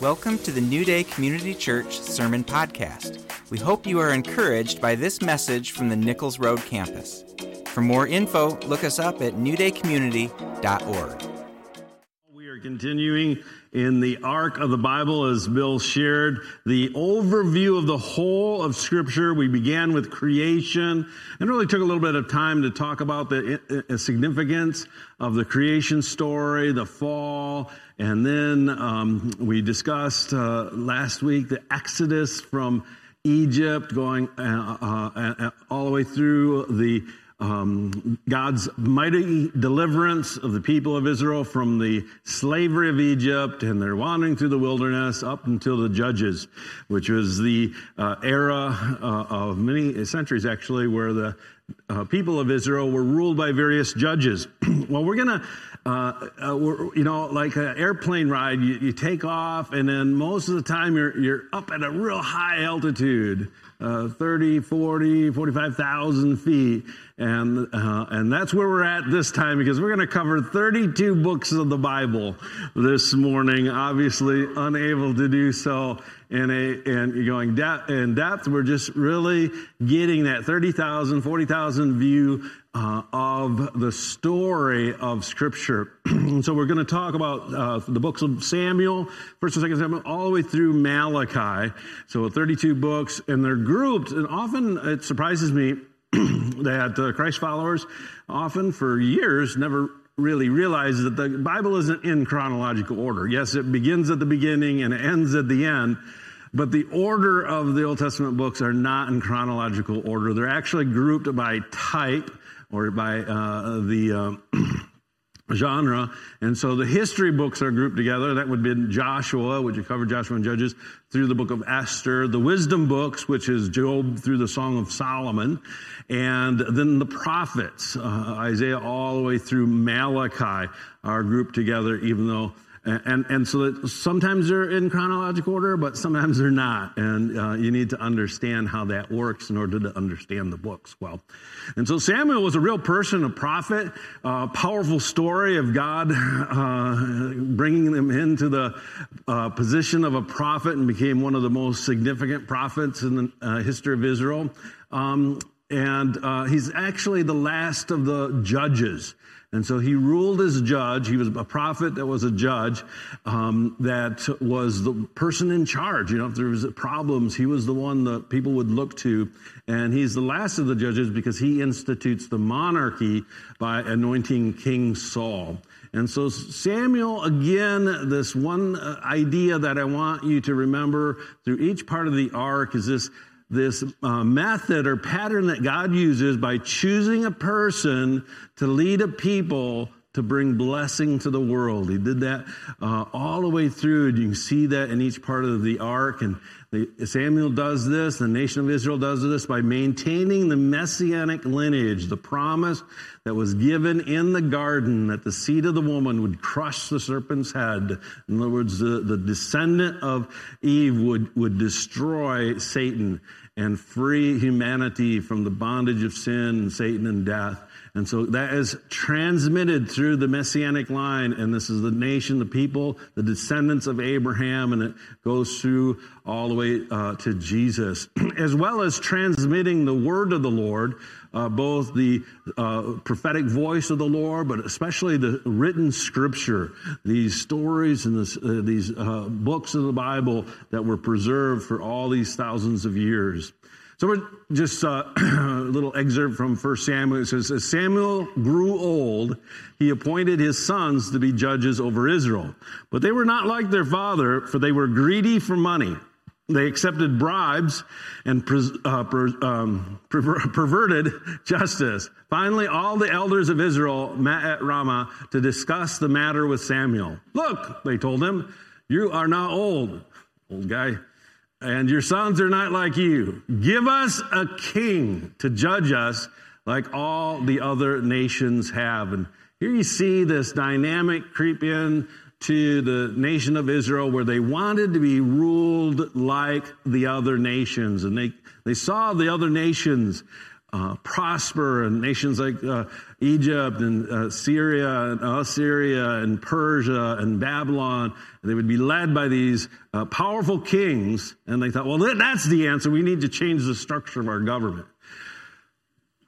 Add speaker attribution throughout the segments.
Speaker 1: Welcome to the New Day Community Church Sermon Podcast. We hope you are encouraged by this message from the Nichols Road campus. For more info, look us up at newdaycommunity.org.
Speaker 2: Continuing in the arc of the Bible as Bill shared the overview of the whole of Scripture. We began with creation and really took a little bit of time to talk about the uh, significance of the creation story, the fall, and then um, we discussed uh, last week the Exodus from Egypt, going uh, uh, uh all the way through the um, God's mighty deliverance of the people of Israel from the slavery of Egypt, and their wandering through the wilderness up until the Judges, which was the uh, era uh, of many centuries actually, where the uh, people of Israel were ruled by various judges. well, we're going to uh, uh, you know, like an airplane ride, you, you, take off, and then most of the time you're, you're up at a real high altitude, uh, 30, 40, 45,000 feet. And, uh, and that's where we're at this time because we're going to cover 32 books of the Bible this morning. Obviously, unable to do so in a, and going depth, in depth. We're just really getting that 30,000, 40,000 view uh, of the story of Scripture. so we're going to talk about uh, the books of Samuel, First and Second Samuel, all the way through Malachi. So 32 books, and they're grouped. And often it surprises me that uh, Christ followers, often for years, never really realize that the Bible isn't in chronological order. Yes, it begins at the beginning and ends at the end. But the order of the Old Testament books are not in chronological order. They're actually grouped by type or by uh, the uh, genre. And so the history books are grouped together. That would be Joshua, which you covered Joshua and Judges, through the book of Esther. The wisdom books, which is Job through the Song of Solomon. And then the prophets, uh, Isaiah all the way through Malachi, are grouped together, even though and, and so that sometimes they're in chronological order, but sometimes they're not. And uh, you need to understand how that works in order to understand the books well. And so Samuel was a real person, a prophet, a powerful story of God uh, bringing him into the uh, position of a prophet and became one of the most significant prophets in the uh, history of Israel. Um, and uh, he's actually the last of the judges. And so he ruled as judge. He was a prophet that was a judge, um, that was the person in charge. You know, if there was problems, he was the one that people would look to. And he's the last of the judges because he institutes the monarchy by anointing King Saul. And so Samuel, again, this one uh, idea that I want you to remember through each part of the arc is this this uh, method or pattern that God uses by choosing a person to lead a people to bring blessing to the world. He did that uh, all the way through. And you can see that in each part of the arc. And the, Samuel does this, the nation of Israel does this by maintaining the messianic lineage, the promise that was given in the garden that the seed of the woman would crush the serpent's head. In other words, the, the descendant of Eve would, would destroy Satan and free humanity from the bondage of sin and Satan and death. And so that is transmitted through the messianic line. And this is the nation, the people, the descendants of Abraham. And it goes through all the way uh, to Jesus, as well as transmitting the word of the Lord, uh, both the uh, prophetic voice of the Lord, but especially the written scripture, these stories and this, uh, these uh, books of the Bible that were preserved for all these thousands of years. So we're just uh, a little excerpt from 1 Samuel. It says, As Samuel grew old, he appointed his sons to be judges over Israel. But they were not like their father, for they were greedy for money. They accepted bribes and uh, per, um, perverted justice. Finally, all the elders of Israel met at Ramah to discuss the matter with Samuel. Look, they told him, you are now old. Old guy and your sons are not like you. Give us a king to judge us like all the other nations have. And here you see this dynamic creep in to the nation of Israel where they wanted to be ruled like the other nations. And they, they saw the other nations uh, prosper, and nations like uh, Egypt and uh, Syria and Assyria and Persia and Babylon, and they would be led by these uh, powerful kings. And they thought, well, that's the answer. We need to change the structure of our government.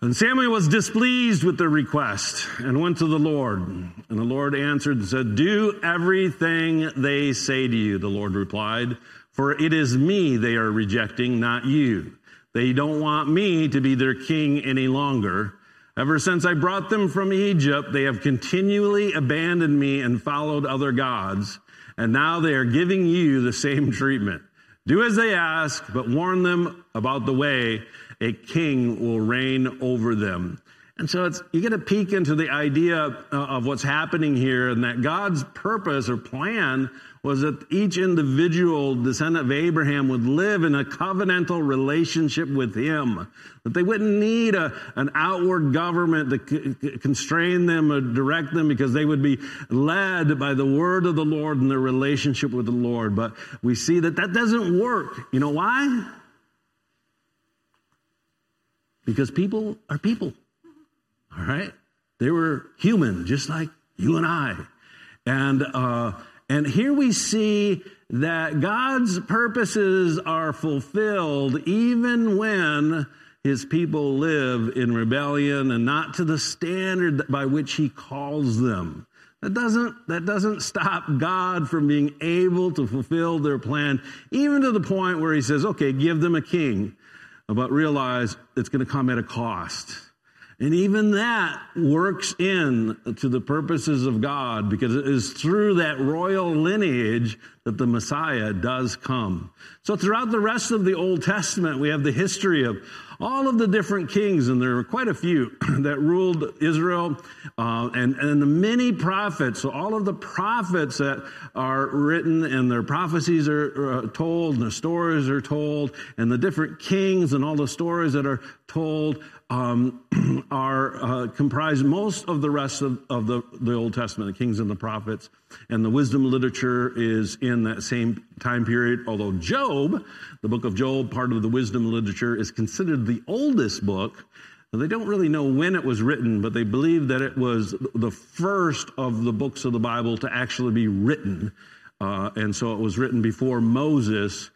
Speaker 2: And Samuel was displeased with their request and went to the Lord. And the Lord answered and said, Do everything they say to you, the Lord replied, for it is me they are rejecting, not you. They don't want me to be their king any longer. Ever since I brought them from Egypt, they have continually abandoned me and followed other gods. And now they are giving you the same treatment. Do as they ask, but warn them about the way a king will reign over them. And so it's, you get a peek into the idea uh, of what's happening here and that God's purpose or plan was that each individual descendant of Abraham would live in a covenantal relationship with him. That they wouldn't need a, an outward government to c- constrain them or direct them because they would be led by the word of the Lord and their relationship with the Lord. But we see that that doesn't work. You know why? Because people are people. All right? They were human, just like you and I. And, uh, and here we see that God's purposes are fulfilled even when his people live in rebellion and not to the standard by which he calls them. That doesn't, that doesn't stop God from being able to fulfill their plan, even to the point where he says, okay, give them a king but realize it's going to come at a cost. And even that works in to the purposes of God because it is through that royal lineage that the Messiah does come. So throughout the rest of the Old Testament, we have the history of all of the different kings, and there are quite a few that ruled Israel, uh, and, and the many prophets. So all of the prophets that are written, and their prophecies are uh, told, and the stories are told, and the different kings and all the stories that are told um, are uh, comprise most of the rest of, of the, the Old Testament, the kings and the prophets. And the wisdom literature is in that same time period, although Job, the book of Job, part of the wisdom literature, is considered the oldest book. They don't really know when it was written, but they believe that it was the first of the books of the Bible to actually be written. Uh, and so it was written before Moses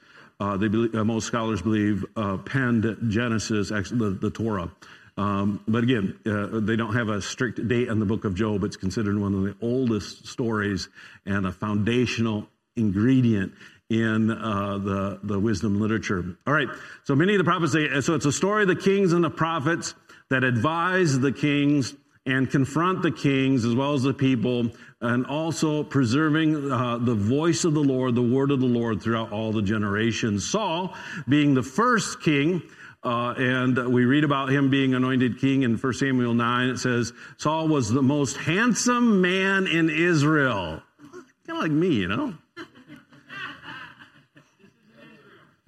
Speaker 2: they believe, uh, most scholars believe uh, penned Genesis, actually the, the Torah. Um, but again, uh, they don't have a strict date in the book of Job. It's considered one of the oldest stories and a foundational ingredient in uh, the, the wisdom literature. All right, so many of the prophets say, so it's a story of the kings and the prophets that advise the kings and confront the kings as well as the people, and also preserving uh, the voice of the Lord, the word of the Lord throughout all the generations. Saul, being the first king, uh, and we read about him being anointed king in 1 Samuel 9. It says, Saul was the most handsome man in Israel. Kind of like me, you know?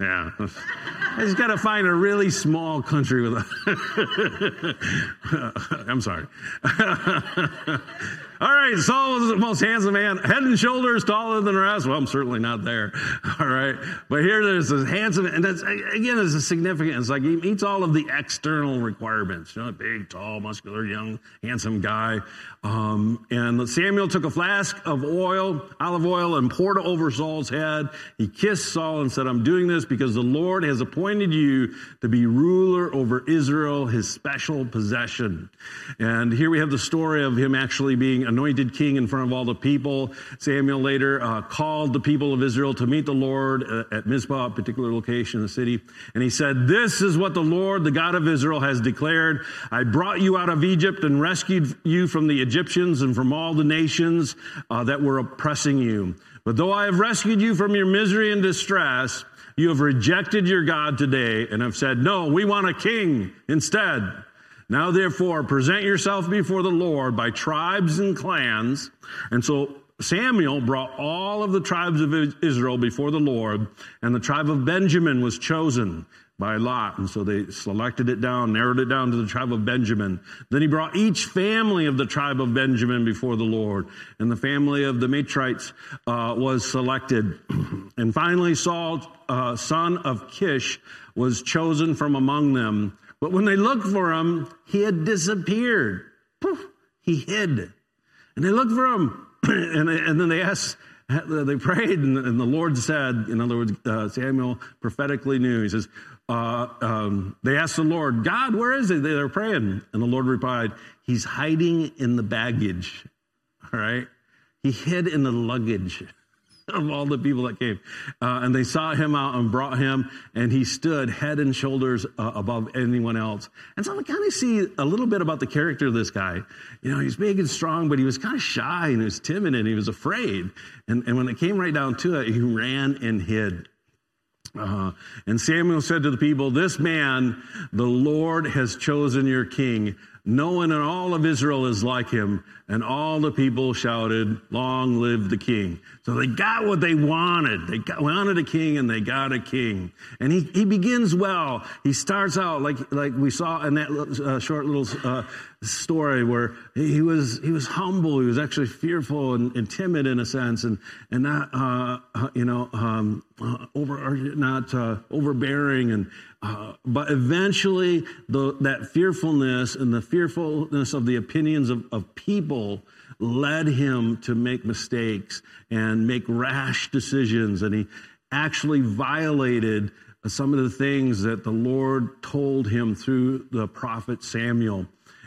Speaker 2: Yeah. I just got to find a really small country with a. I'm sorry. All right, Saul was the most handsome man, head and shoulders taller than the rest. Well, I'm certainly not there. All right, but here there's this handsome, and that's again is a significant. It's like he meets all of the external requirements. You know, big, tall, muscular, young, handsome guy. Um, and Samuel took a flask of oil, olive oil, and poured it over Saul's head. He kissed Saul and said, "I'm doing this because the Lord has appointed you to be ruler over Israel, His special possession." And here we have the story of him actually being anointed king in front of all the people. Samuel later uh, called the people of Israel to meet the Lord uh, at Mizpah, a particular location in the city. And he said, This is what the Lord, the God of Israel, has declared. I brought you out of Egypt and rescued you from the Egyptians and from all the nations uh, that were oppressing you. But though I have rescued you from your misery and distress, you have rejected your God today and have said, No, we want a king instead. Now, therefore, present yourself before the Lord by tribes and clans. And so Samuel brought all of the tribes of Israel before the Lord, and the tribe of Benjamin was chosen by Lot. And so they selected it down, narrowed it down to the tribe of Benjamin. Then he brought each family of the tribe of Benjamin before the Lord. And the family of the Matrites uh, was selected. and finally, Saul, uh, son of Kish, was chosen from among them But when they looked for him, he had disappeared. Poof, he hid. And they looked for him. and, and then they asked, they prayed, and, and the Lord said, in other words, uh, Samuel prophetically knew. He says, uh, um, they asked the Lord, God, where is he? They're praying. And the Lord replied, He's hiding in the baggage. All right? He hid in the luggage of all the people that came. Uh, and they saw him out and brought him, and he stood head and shoulders uh, above anyone else. And so I kind of see a little bit about the character of this guy. You know, he's big and strong, but he was kind of shy and he was timid and he was afraid. And, and when it came right down to it, he ran and hid. Uh, and Samuel said to the people, This man, the Lord has chosen your king. No one in all of Israel is like him. And all the people shouted, Long live the king. So they got what they wanted. They got, wanted a king and they got a king. And he, he begins well. He starts out like, like we saw in that uh, short little uh, story where he was, he was humble. He was actually fearful and, and timid in a sense and, and not, uh, uh you know, um, uh, over, not uh, overbearing and, uh, but eventually, the, that fearfulness and the fearfulness of the opinions of, of people led him to make mistakes and make rash decisions. And he actually violated some of the things that the Lord told him through the prophet Samuel.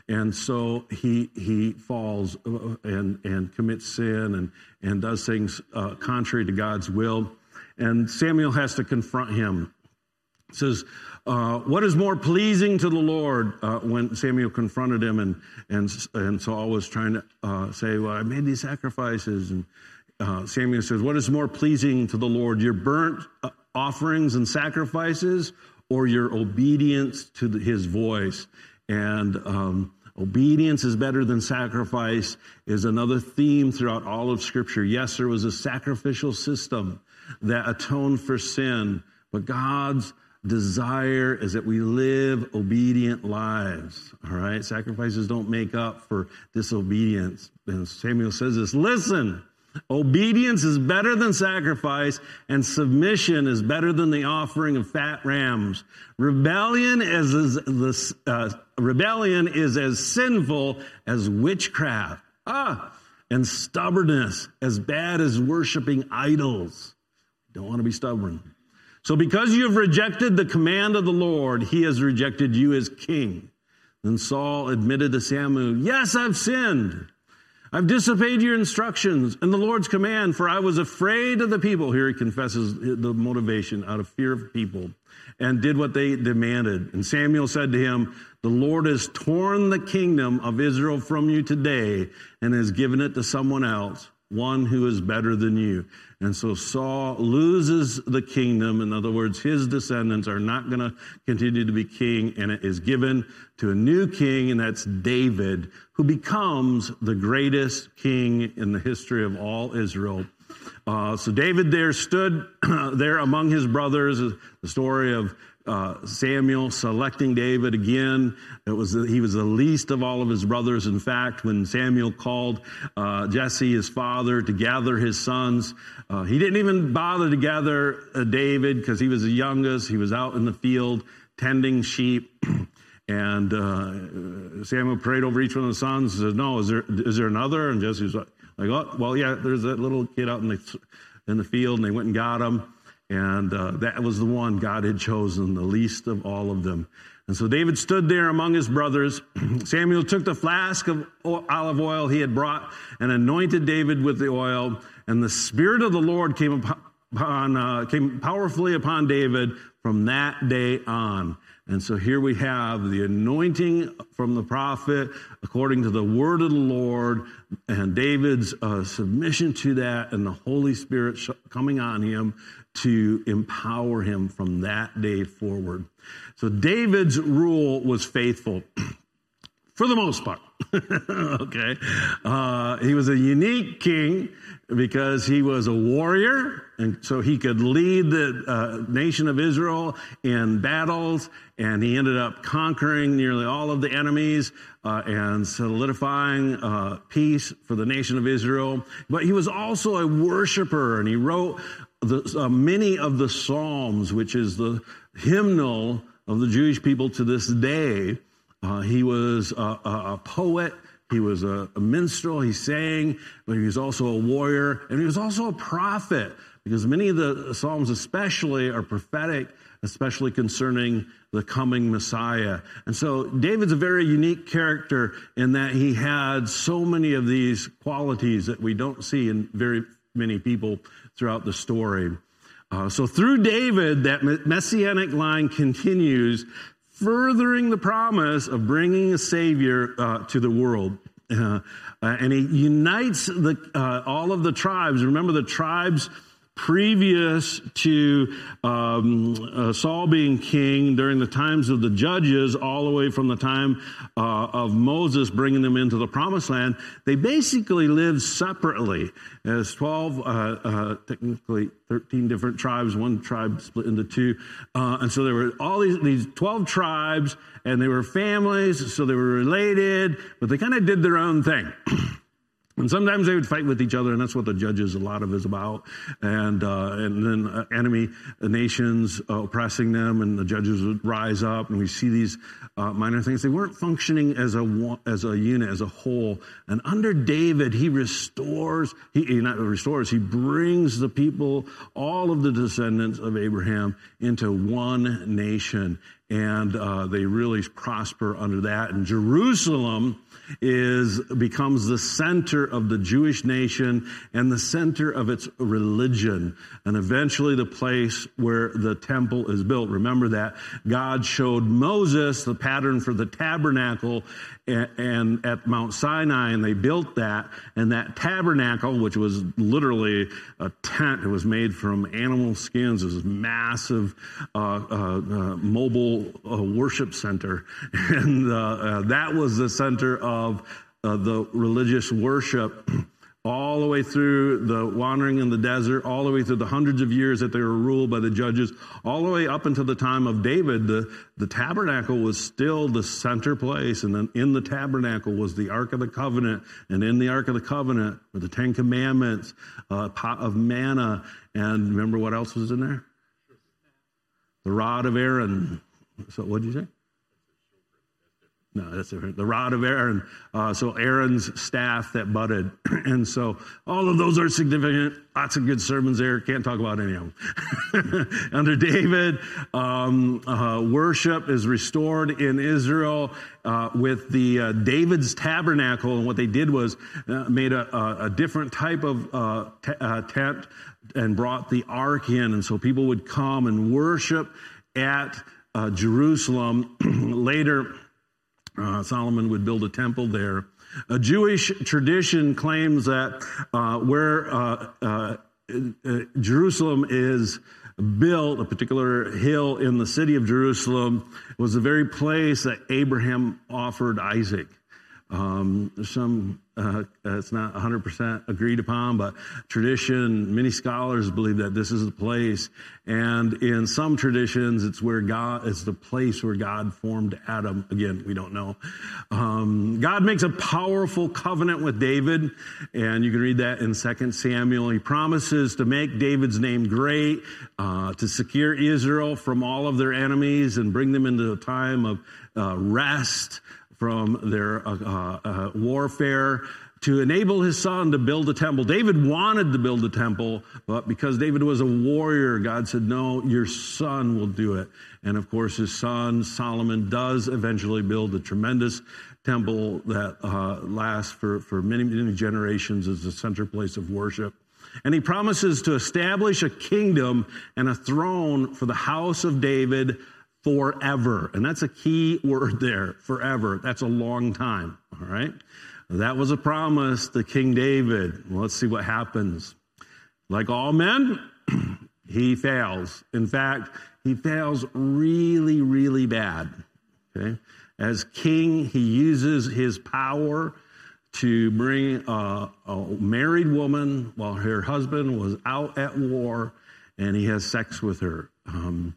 Speaker 2: And so he, he falls uh, and, and commits sin and, and does things uh, contrary to God's will. And Samuel has to confront him says, uh, What is more pleasing to the Lord? Uh, when Samuel confronted him, and, and, and Saul was trying to uh, say, Well, I made these sacrifices. And uh, Samuel says, What is more pleasing to the Lord, your burnt uh, offerings and sacrifices, or your obedience to the, his voice? And um, Obedience is better than sacrifice is another theme throughout all of Scripture. Yes, there was a sacrificial system that atoned for sin, but God's desire is that we live obedient lives. All right. Sacrifices don't make up for disobedience. And Samuel says this listen, obedience is better than sacrifice, and submission is better than the offering of fat rams. Rebellion is, as, uh, rebellion is as sinful as witchcraft. Ah, and stubbornness as bad as worshiping idols. Don't want to be stubborn. So because you have rejected the command of the Lord, he has rejected you as king. Then Saul admitted to Samuel, Yes, I've sinned. I've disobeyed your instructions and the Lord's command, for I was afraid of the people. Here he confesses the motivation out of fear of people and did what they demanded. And Samuel said to him, The Lord has torn the kingdom of Israel from you today and has given it to someone else one who is better than you. And so Saul loses the kingdom. In other words, his descendants are not going to continue to be king, and it is given to a new king, and that's David, who becomes the greatest king in the history of all Israel. Uh, so David there stood there among his brothers, the story of uh, Samuel selecting David again. It was he was the least of all of his brothers. In fact, when Samuel called uh, Jesse, his father, to gather his sons, uh, he didn't even bother to gather uh, David because he was the youngest. He was out in the field tending sheep. And uh, Samuel prayed over each one of the sons and said, No, is there, is there another? And Jesse was like, Oh, well, yeah, there's that little kid out in the, in the field, and they went and got him. And uh, that was the one God had chosen, the least of all of them. And so David stood there among his brothers. Samuel took the flask of olive oil he had brought and anointed David with the oil. And the Spirit of the Lord came upon, uh, came powerfully upon David from that day on. And so here we have the anointing from the prophet according to the word of the Lord and David's uh, submission to that and the Holy Spirit coming on him to empower him from that day forward. So David's rule was faithful for the most part. okay. Uh, he was a unique king because he was a warrior, and so he could lead the uh, nation of Israel in battles, and he ended up conquering nearly all of the enemies uh, and solidifying uh, peace for the nation of Israel. But he was also a worshiper, and he wrote the, uh, many of the Psalms, which is the hymnal of the Jewish people to this day. Uh, he was a, a, a, poet. He was a, a minstrel. He sang, but he was also a warrior, and he was also a prophet because many of the Psalms, especially, are prophetic, especially concerning the coming Messiah. And so David's a very unique character in that he had so many of these qualities that we don't see in very many people throughout the story. Uh, so through David, that messianic line continues, furthering the promise of bringing a Savior uh, to the world. Uh, and he unites the, uh, all of the tribes. Remember, the tribes previous to um, uh, Saul being king during the times of the judges, all the way from the time uh, of Moses bringing them into the promised land, they basically lived separately as 12, uh, uh technically 13 different tribes, one tribe split into two. Uh, and so there were all these, these 12 tribes, and they were families, so they were related, but they kind of did their own thing. And sometimes they would fight with each other, and that's what the judges a lot of is about. And uh, and then uh, enemy nations uh, oppressing them, and the judges would rise up, and we see these uh, minor things. They weren't functioning as a as a unit, as a whole. And under David, he restores. He, he not restores. He brings the people, all of the descendants of Abraham, into one nation, and uh, they really prosper under that. And Jerusalem is becomes the center of the Jewish nation and the center of its religion and eventually the place where the temple is built. Remember that God showed Moses the pattern for the tabernacle and, at Mount Sinai, and they built that. And that tabernacle, which was literally a tent, it was made from animal skins. It was a massive uh, uh, uh, mobile uh, worship center, and uh, that was the center of the religious worship all the way through the wandering in the desert, all the way through the hundreds of years that they were ruled by the judges, all the way up until the time of David, the, the tabernacle was still the center place. And then in the tabernacle was the Ark of the Covenant. And in the Ark of the Covenant were the Ten Commandments, a pot of manna. And remember what else was in there? The rod of Aaron. So what did you say? No, that's. The rod of Aaron. Uh, so Aaron's staff that budded. and so all of those are significant. Lots of good sermons there. Can't talk about any of them. Under David, um, uh, worship is restored in Israel uh, with the uh, David's tabernacle. And what they did was uh, made a, a, a, different type of uh, t- tent and brought the ark in. And so people would come and worship at Jerusalem. Later, uh, Solomon would build a temple there. A Jewish tradition claims that uh, where uh, uh, uh, Jerusalem is built, a particular hill in the city of Jerusalem, was the very place that Abraham offered Isaac. Um, some uh, it's not 100% agreed upon, but tradition, many scholars believe that this is the place. And in some traditions, it's where God, it's the place where God formed Adam. Again, we don't know. Um, God makes a powerful covenant with David, and you can read that in 2 Samuel. He promises to make David's name great, uh, to secure Israel from all of their enemies and bring them into a time of uh, rest from their uh, uh, uh, warfare to enable his son to build a temple. David wanted to build a temple, but because David was a warrior, God said, No, your son will do it. And of course, his son Solomon does eventually build a tremendous temple that uh, lasts for, for many, many generations as the center place of worship. And he promises to establish a kingdom and a throne for the house of David forever. And that's a key word there, forever. That's a long time, all right? That was a promise to King David. Well, let's see what happens. Like all men, he fails. In fact, he fails really, really bad. Okay? As king, he uses his power to bring a, a married woman while her husband was out at war and he has sex with her. Um,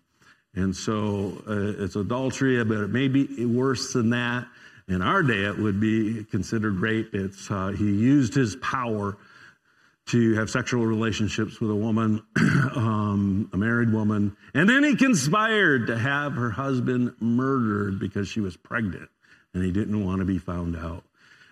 Speaker 2: and so uh, it's adultery, but it may be worse than that. In our day, it would be considered rape. It's, uh, he used his power to have sexual relationships with a woman, um, a married woman, and then he conspired to have her husband murdered because she was pregnant and he didn't want to be found out.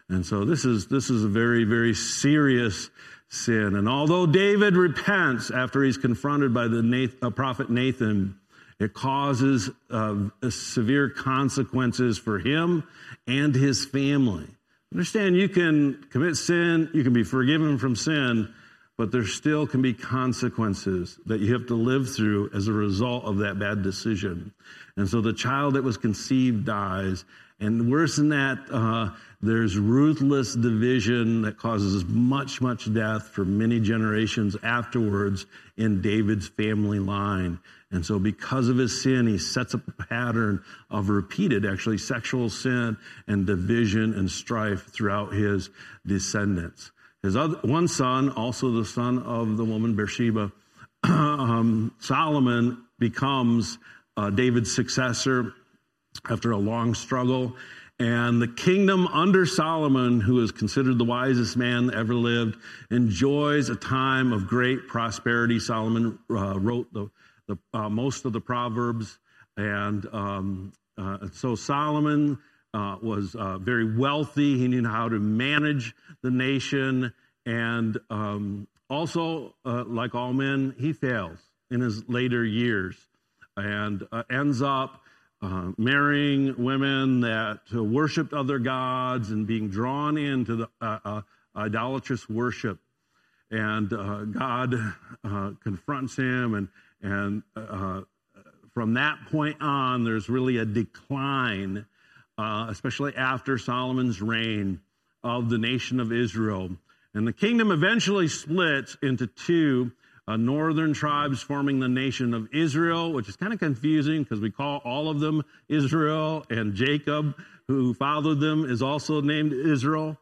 Speaker 2: And so this is this is a very very serious sin. And although David repents after he's confronted by the Nathan, uh, prophet Nathan, it causes uh, severe consequences for him and his family. Understand, you can commit sin, you can be forgiven from sin, but there still can be consequences that you have to live through as a result of that bad decision. And so the child that was conceived dies. And worse than that, uh, there's ruthless division that causes much, much death for many generations afterwards in David's family line. And so, because of his sin, he sets up a pattern of repeated, actually, sexual sin and division and strife throughout his descendants. His other, one son, also the son of the woman Bathsheba, um, Solomon becomes uh, David's successor after a long struggle. And the kingdom under Solomon, who is considered the wisest man ever lived, enjoys a time of great prosperity. Solomon uh, wrote the, the uh, most of the Proverbs. And um, uh, so Solomon uh, was uh, very wealthy. He knew how to manage the nation. And um, also, uh, like all men, he fails in his later years and ends up uh, marrying women that uh, worshiped other gods and being drawn into the uh, uh idolatrous worship. And uh, God confronts him, and and from that point on, there's really a decline, especially after Solomon's reign, of the nation of Israel. And the kingdom eventually splits into two uh, northern tribes forming the nation of Israel, which is kind of confusing because we call all of them Israel, and Jacob, who fathered them, is also named Israel.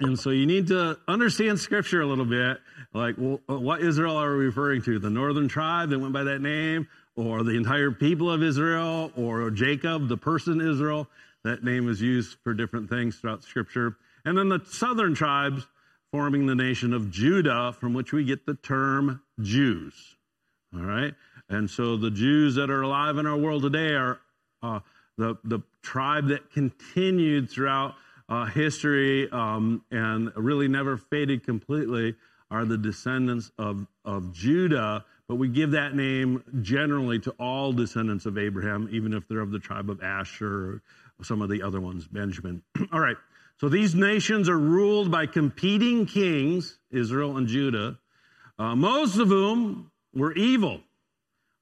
Speaker 2: And so you need to understand scripture a little bit. Like, well, what Israel are we referring to? The northern tribe that went by that name, or the entire people of Israel, or Jacob, the person Israel? That name is used for different things throughout scripture. And then the southern tribes forming the nation of Judah, from which we get the term Jews. All right? And so the Jews that are alive in our world today are uh, the, the tribe that continued throughout uh, history um, and really never faded completely are the descendants of, of Judah. But we give that name generally to all descendants of Abraham, even if they're of the tribe of Asher or some of the other ones, Benjamin. all right. So these nations are ruled by competing kings, Israel and Judah, uh, most of whom were evil,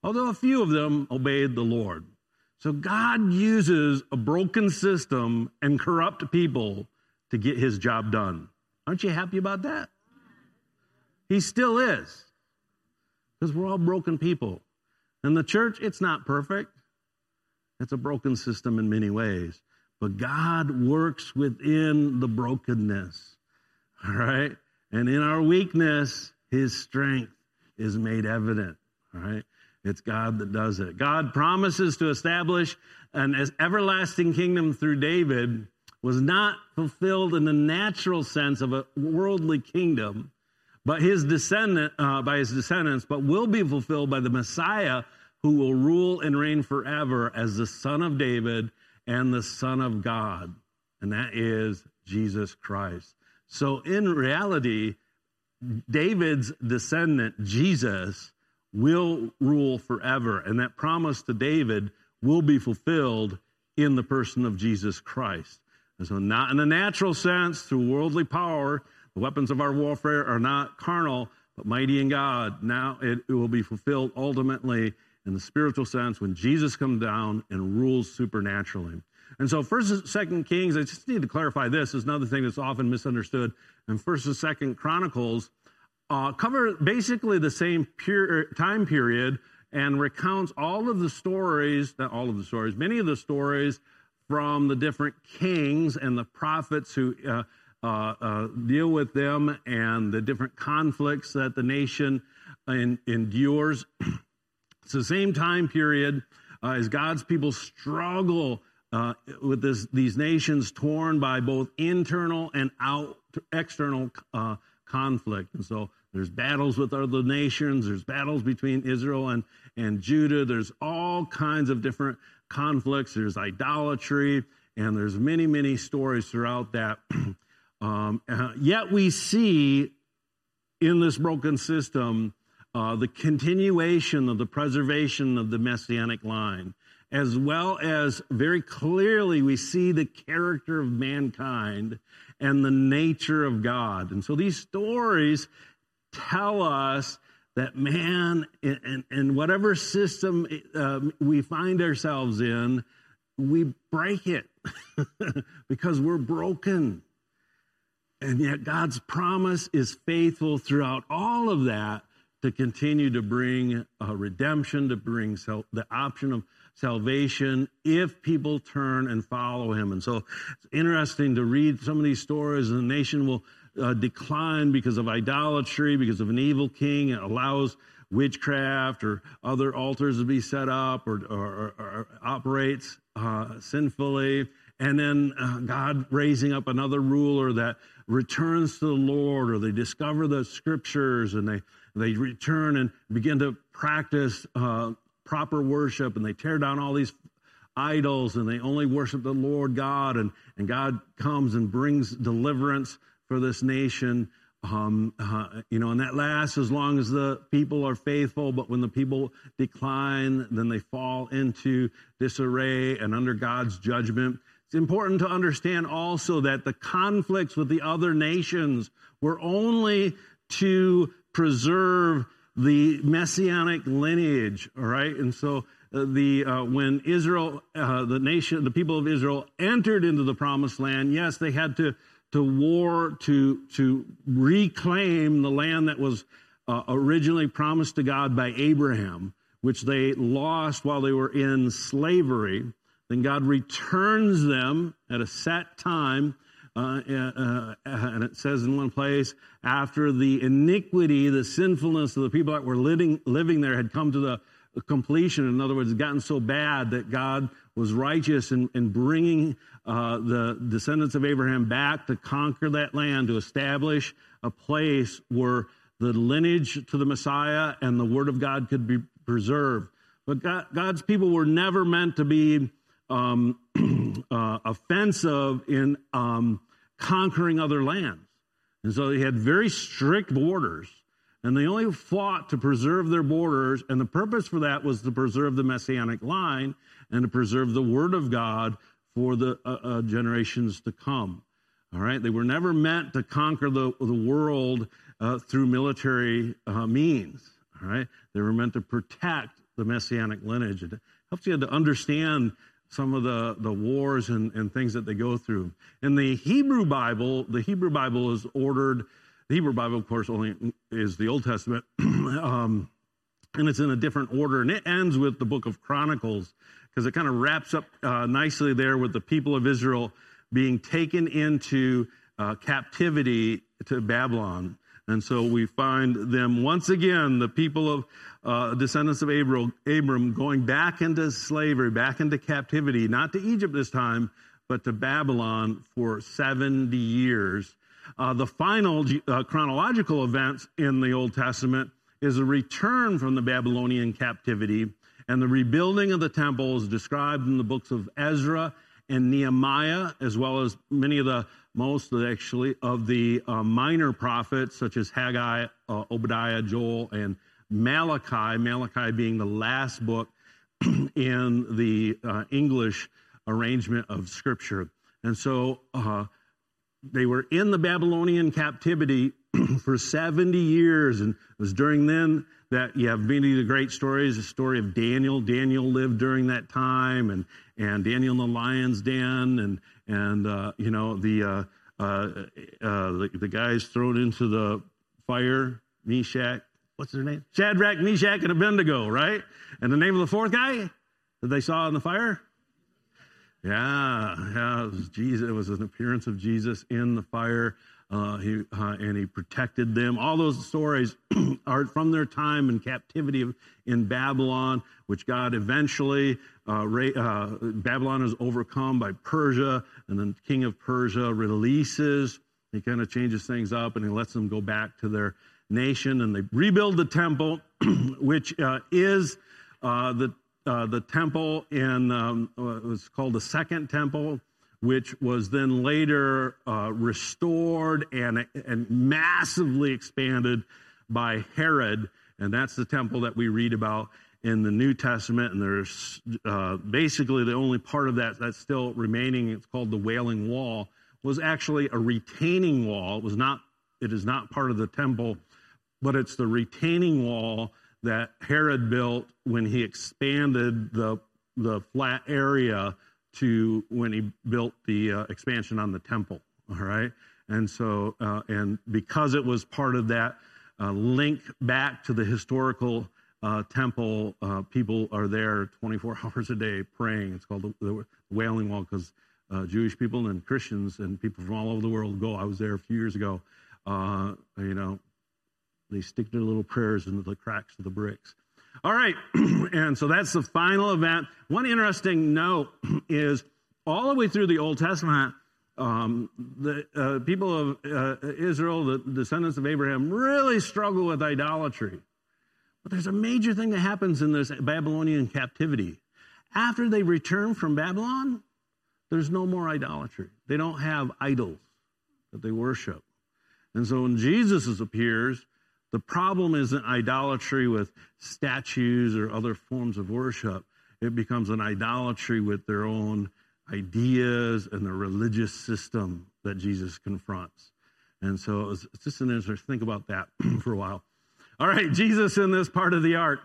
Speaker 2: although a few of them obeyed the Lord. So God uses a broken system and corrupt people to get his job done. Aren't you happy about that? He still is. Because we're all broken people. And the church, it's not perfect. It's a broken system in many ways. But God works within the brokenness. All right? And in our weakness, his strength is made evident. All right? It's God that does it. God promises to establish an everlasting kingdom through David was not fulfilled in the natural sense of a worldly kingdom, but his descendant uh, by his descendants, but will be fulfilled by the Messiah who will rule and reign forever as the son of David and the Son of God, and that is Jesus Christ. So, in reality, David's descendant, Jesus, will rule forever, and that promise to David will be fulfilled in the person of Jesus Christ. And so, not in a natural sense, through worldly power, the weapons of our warfare are not carnal, but mighty in God. Now it, it will be fulfilled ultimately in the spiritual sense when Jesus comes down and rules supernaturally. And so first and second Kings, I just need to clarify this, is another thing that's often misunderstood. And first and second Chronicles uh, cover basically the same time period and recounts all of the stories, not all of the stories, many of the stories from the different kings and the prophets who uh, uh, uh deal with them and the different conflicts that the nation in, endures. It's the same time period uh, as God's people struggle uh, with this, these nations torn by both internal and out external uh, conflict. And so there's battles with other nations, there's battles between Israel and, and Judah, there's all kinds of different conflicts, there's idolatry, and there's many, many stories throughout that. um, uh, yet we see in this broken system uh, the continuation of the preservation of the messianic line, as well as very clearly we see the character of mankind and the nature of God. And so these stories tell us that man, in, in whatever system uh, we find ourselves in, we break it because we're broken. And yet God's promise is faithful throughout all of that to continue to bring uh, redemption, to bring sal- the option of salvation if people turn and follow him. And so it's interesting to read some of these stories. And the nation will uh, decline because of idolatry, because of an evil king. It allows witchcraft or other altars to be set up or, or, or, or operates uh, sinfully. And then uh, God raising up another ruler that returns to the Lord, or they discover the scriptures and they, they return and begin to practice uh, proper worship and they tear down all these idols and they only worship the Lord God and, and God comes and brings deliverance for this nation. Um, uh, you know, and that lasts as long as the people are faithful, but when the people decline, then they fall into disarray and under God's judgment. It's important to understand also that the conflicts with the other nations were only to preserve the messianic lineage, all right? And so uh, the uh, when Israel, uh, the nation, the people of Israel entered into the promised land, yes, they had to to war to to reclaim the land that was uh, originally promised to God by Abraham, which they lost while they were in slavery. Then God returns them at a set time uh, uh, and it says in one place, after the iniquity, the sinfulness of the people that were living, living there had come to the completion. In other words, it gotten so bad that God was righteous in, in bringing uh, the descendants of Abraham back to conquer that land, to establish a place where the lineage to the Messiah and the Word of God could be preserved. But God, God's people were never meant to be um, uh, offensive in um, conquering other lands. And so they had very strict borders, and they only fought to preserve their borders. And the purpose for that was to preserve the messianic line and to preserve the word of God for the uh, uh, generations to come. All right, they were never meant to conquer the, the world uh, through military uh, means. All right, they were meant to protect the messianic lineage. It helps you to understand some of the, the wars and, and things that they go through. In the Hebrew Bible, the Hebrew Bible is ordered, the Hebrew Bible, of course, only is the Old Testament, um, and it's in a different order. And it ends with the book of Chronicles because it kind of wraps up uh, nicely there with the people of Israel being taken into uh, captivity to Babylon. And so we find them once again, the people of uh, descendants of Abram, Abram, going back into slavery, back into captivity, not to Egypt this time, but to Babylon for 70 years. Uh, the final uh, chronological events in the Old Testament is a return from the Babylonian captivity, and the rebuilding of the temple is described in the books of Ezra and Nehemiah, as well as many of the most actually of the uh, minor prophets, such as Haggai, uh, Obadiah, Joel, and Malachi. Malachi being the last book in the uh, English arrangement of Scripture. And so uh, they were in the Babylonian captivity for 70 years. And it was during then that you have many of the great stories, the story of Daniel. Daniel lived during that time, and, and Daniel in the lion's den, and, and uh, you know, the, uh, uh, uh, the, the guys thrown into the fire, Meshach, what's their name? Shadrach, Meshach, and Abednego, right? And the name of the fourth guy that they saw in the fire? Yeah, yeah, it was Jesus. It was an appearance of Jesus in the fire. Uh, he uh, and he protected them. All those stories are from their time in captivity in Babylon, which God eventually uh, uh, Babylon is overcome by Persia, and then the king of Persia releases He kind of changes things up and he lets them go back to their nation and they rebuild the temple, which uh, is uh, the uh, the temple in um, uh, it was called the second temple, which was then later uh, restored and and massively expanded by Herod, and that's the temple that we read about in the New Testament. And there's uh, basically the only part of that that's still remaining. It's called the Wailing Wall. Was actually a retaining wall. It was not. It is not part of the temple, but it's the retaining wall that Herod built when he expanded the the flat area to when he built the uh, expansion on the temple. All right, and so uh, and because it was part of that uh, link back to the historical uh, temple, uh, people are there 24 hours a day praying. It's called the, the Wailing Wall because uh, Jewish people and Christians and people from all over the world go. I was there a few years ago. you know, they stick their little prayers into the cracks of the bricks. All right, and so that's the final event. One interesting note is all the way through the Old Testament, um, the uh, people of uh, Israel, the descendants of Abraham, really struggle with idolatry. But there's a major thing that happens in this Babylonian captivity. After they return from Babylon, there's no more idolatry. They don't have idols that they worship. And so when Jesus appears, the problem isn't idolatry with statues or other forms of worship. It becomes an idolatry with their own ideas and the religious system that Jesus confronts. And so it's just an interesting think about that for a while. All right, Jesus in this part of the arc.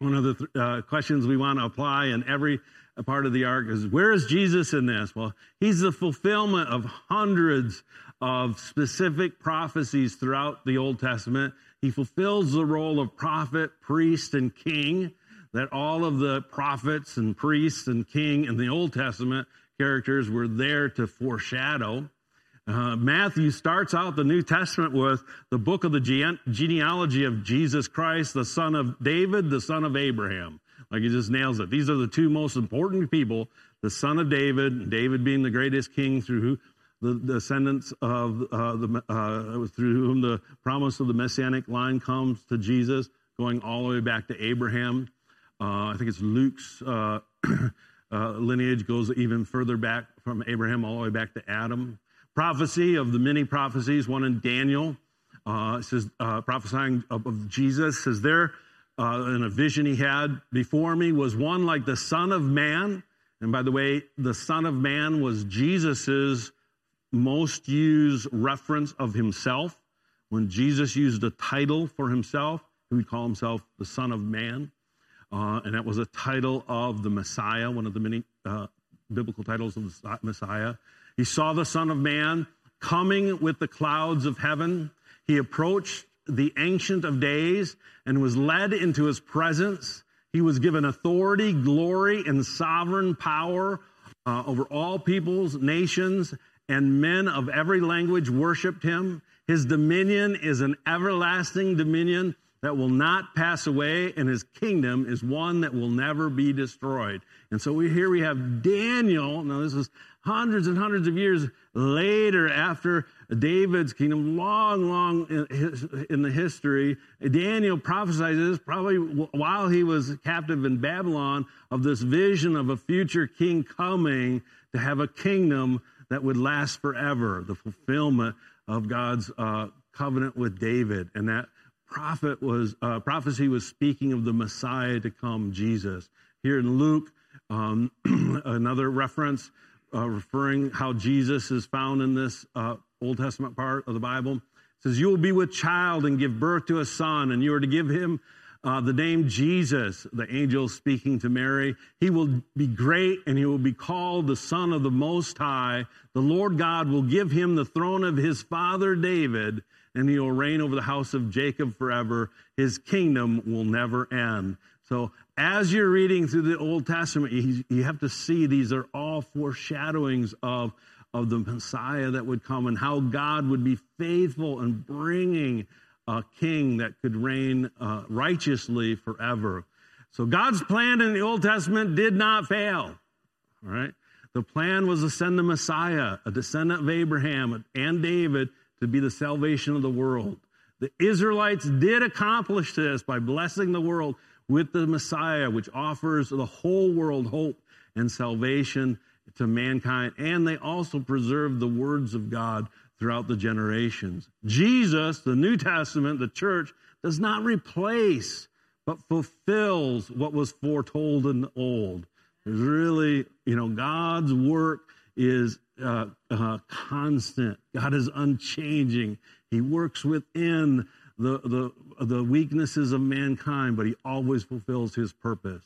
Speaker 2: One of the th- uh, questions we want to apply in every part of the arc is where is Jesus in this? Well, he's the fulfillment of hundreds of specific prophecies throughout the Old Testament. He fulfills the role of prophet, priest, and king that all of the prophets and priests and king in the Old Testament characters were there to foreshadow. Uh, Matthew starts out the New Testament with the book of the gene- genealogy of Jesus Christ, the son of David, the son of Abraham. Like he just nails it. These are the two most important people the son of David, David being the greatest king through the descendants of uh, the uh, through whom the promise of the messianic line comes to Jesus, going all the way back to Abraham. Uh, I think it's Luke's uh, uh, lineage goes even further back from Abraham all the way back to Adam. Prophecy of the many prophecies, one in Daniel uh, says prophesying of, of, Jesus says there in a vision he had before me was one like the Son of Man. And by the way, the Son of Man was Jesus's most used reference of himself. When Jesus used a title for himself, he would call himself the Son of Man. Uh, and that was a title of the Messiah, one of the many uh, biblical titles of the Messiah. He saw the Son of Man coming with the clouds of heaven. He approached the Ancient of Days and was led into his presence. He was given authority, glory, and sovereign power uh, over all peoples, nations, and men of every language worshiped him. His dominion is an everlasting dominion that will not pass away, and his kingdom is one that will never be destroyed. And so we, here we have Daniel. Now, this is hundreds and hundreds of years later after David's kingdom, long, long in, in the history. Daniel prophesied this probably while he was captive in Babylon of this vision of a future king coming to have a kingdom that would last forever, the fulfillment of God's uh, covenant with David. And that prophet was uh, prophecy was speaking of the Messiah to come, Jesus. Here in Luke, um, another reference uh, referring how Jesus is found in this uh, Old Testament part of the Bible. It says, You will be with child and give birth to a son, and you are to give him uh, the name Jesus, the angel speaking to Mary. He will be great and he will be called the Son of the Most High. The Lord God will give him the throne of his father David, and he will reign over the house of Jacob forever. His kingdom will never end. So, as you're reading through the Old Testament, you, you have to see these are all foreshadowings of, of the Messiah that would come and how God would be faithful in bringing a king that could reign uh, righteously forever. So God's plan in the Old Testament did not fail. All right. The plan was to send the Messiah, a descendant of Abraham and David, to be the salvation of the world. The Israelites did accomplish this by blessing the world with the Messiah, which offers the whole world hope and salvation to mankind. And they also preserve the words of God throughout the generations. Jesus, the New Testament, the church, does not replace, but fulfills what was foretold in the old. There's really, you know, God's work is uh, uh, constant. God is unchanging. He works within the, the, the weaknesses of mankind, but he always fulfills his purpose.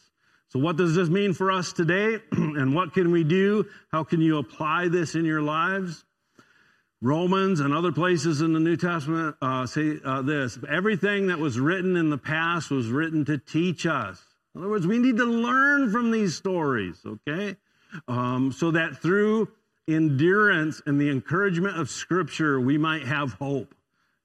Speaker 2: So, what does this mean for us today? and what can we do? How can you apply this in your lives? Romans and other places in the New Testament uh, say uh, this everything that was written in the past was written to teach us. In other words, we need to learn from these stories, okay? Um, so that through endurance and the encouragement of Scripture, we might have hope.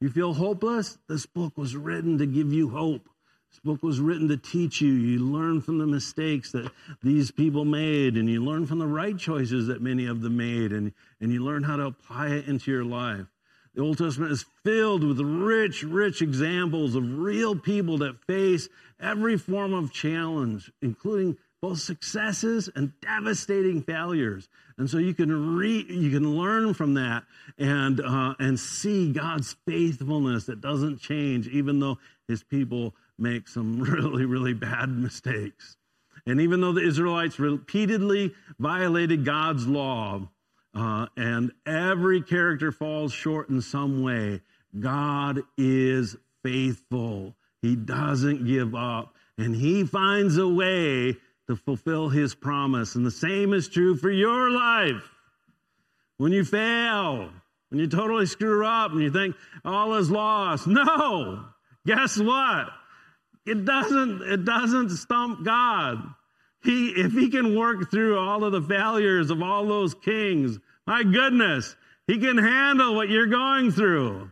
Speaker 2: You feel hopeless? This book was written to give you hope. This book was written to teach you. You learn from the mistakes that these people made, and you learn from the right choices that many of them made, and, and you learn how to apply it into your life. The Old Testament is filled with rich, rich examples of real people that face every form of challenge, including both successes and devastating failures. And so you can re, you can learn from that and uh, and see God's faithfulness that doesn't change, even though His people make some really really bad mistakes. And even though the Israelites repeatedly violated God's law, uh, and every character falls short in some way, God is faithful. He doesn't give up, and He finds a way to fulfill his promise. And the same is true for your life. When you fail, when you totally screw up and you think all is lost. No. Guess what? It doesn't it doesn't stump God. He if he can work through all of the failures of all those kings, my goodness, he can handle what you're going through.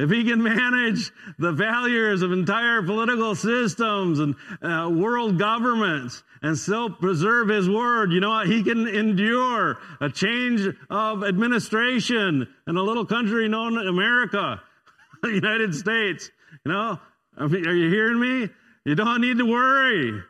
Speaker 2: If he can manage the failures of entire political systems and uh, world governments and still preserve his word, you know what? He can endure a change of administration in a little country known as America, the United States. You know, are you hearing me? You don't need to worry.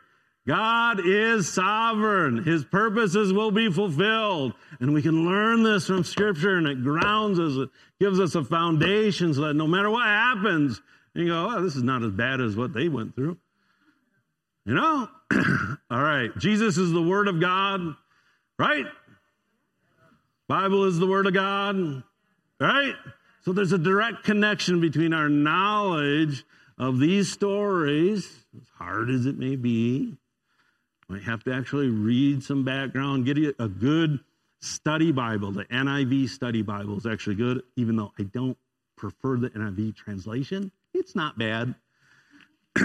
Speaker 2: God is sovereign. His purposes will be fulfilled. And we can learn this from Scripture, and it grounds us, it gives us a foundation so that no matter what happens, you go, oh, this is not as bad as what they went through. You know? All right. Jesus is the Word of God, right? Bible is the Word of God, right? So there's a direct connection between our knowledge of these stories, as hard as it may be, might have to actually read some background, get you a good study Bible. The NIV study Bible is actually good, even though I don't prefer the NIV translation. It's not bad.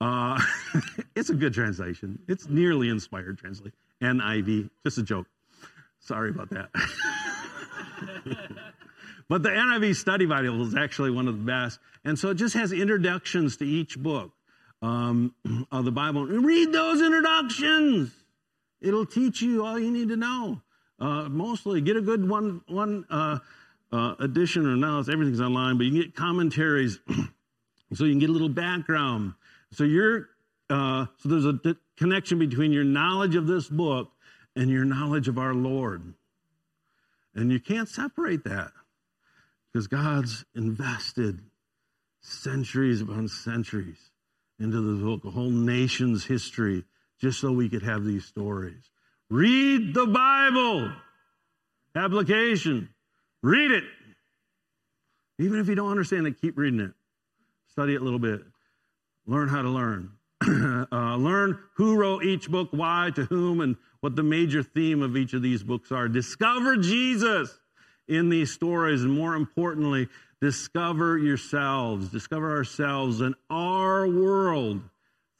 Speaker 2: uh, it's a good translation. It's nearly inspired translation. NIV, just a joke. Sorry about that. but the NIV study Bible is actually one of the best. And so it just has introductions to each book um, of the Bible. Read those introductions. It'll teach you all you need to know. Uh, mostly, get a good one one uh, uh, edition, or now everything's online, but you can get commentaries, so you can get a little background. So you're uh, so there's a connection between your knowledge of this book and your knowledge of our Lord, and you can't separate that because God's invested centuries upon centuries into the whole nation's history, just so we could have these stories. Read the Bible. Application. Read it. Even if you don't understand it, keep reading it. Study it a little bit. Learn how to learn. uh, learn who wrote each book, why, to whom, and what the major theme of each of these books are. Discover Jesus in these stories, and more importantly, discover yourselves, discover ourselves and our world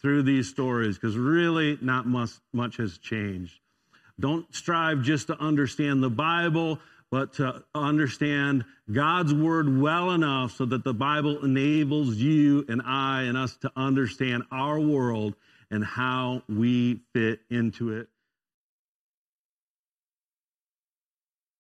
Speaker 2: through these stories, because really not much, much has changed. Don't strive just to understand the Bible, but to understand God's word well enough so that the Bible enables you and I and us to understand our world and how we fit into it.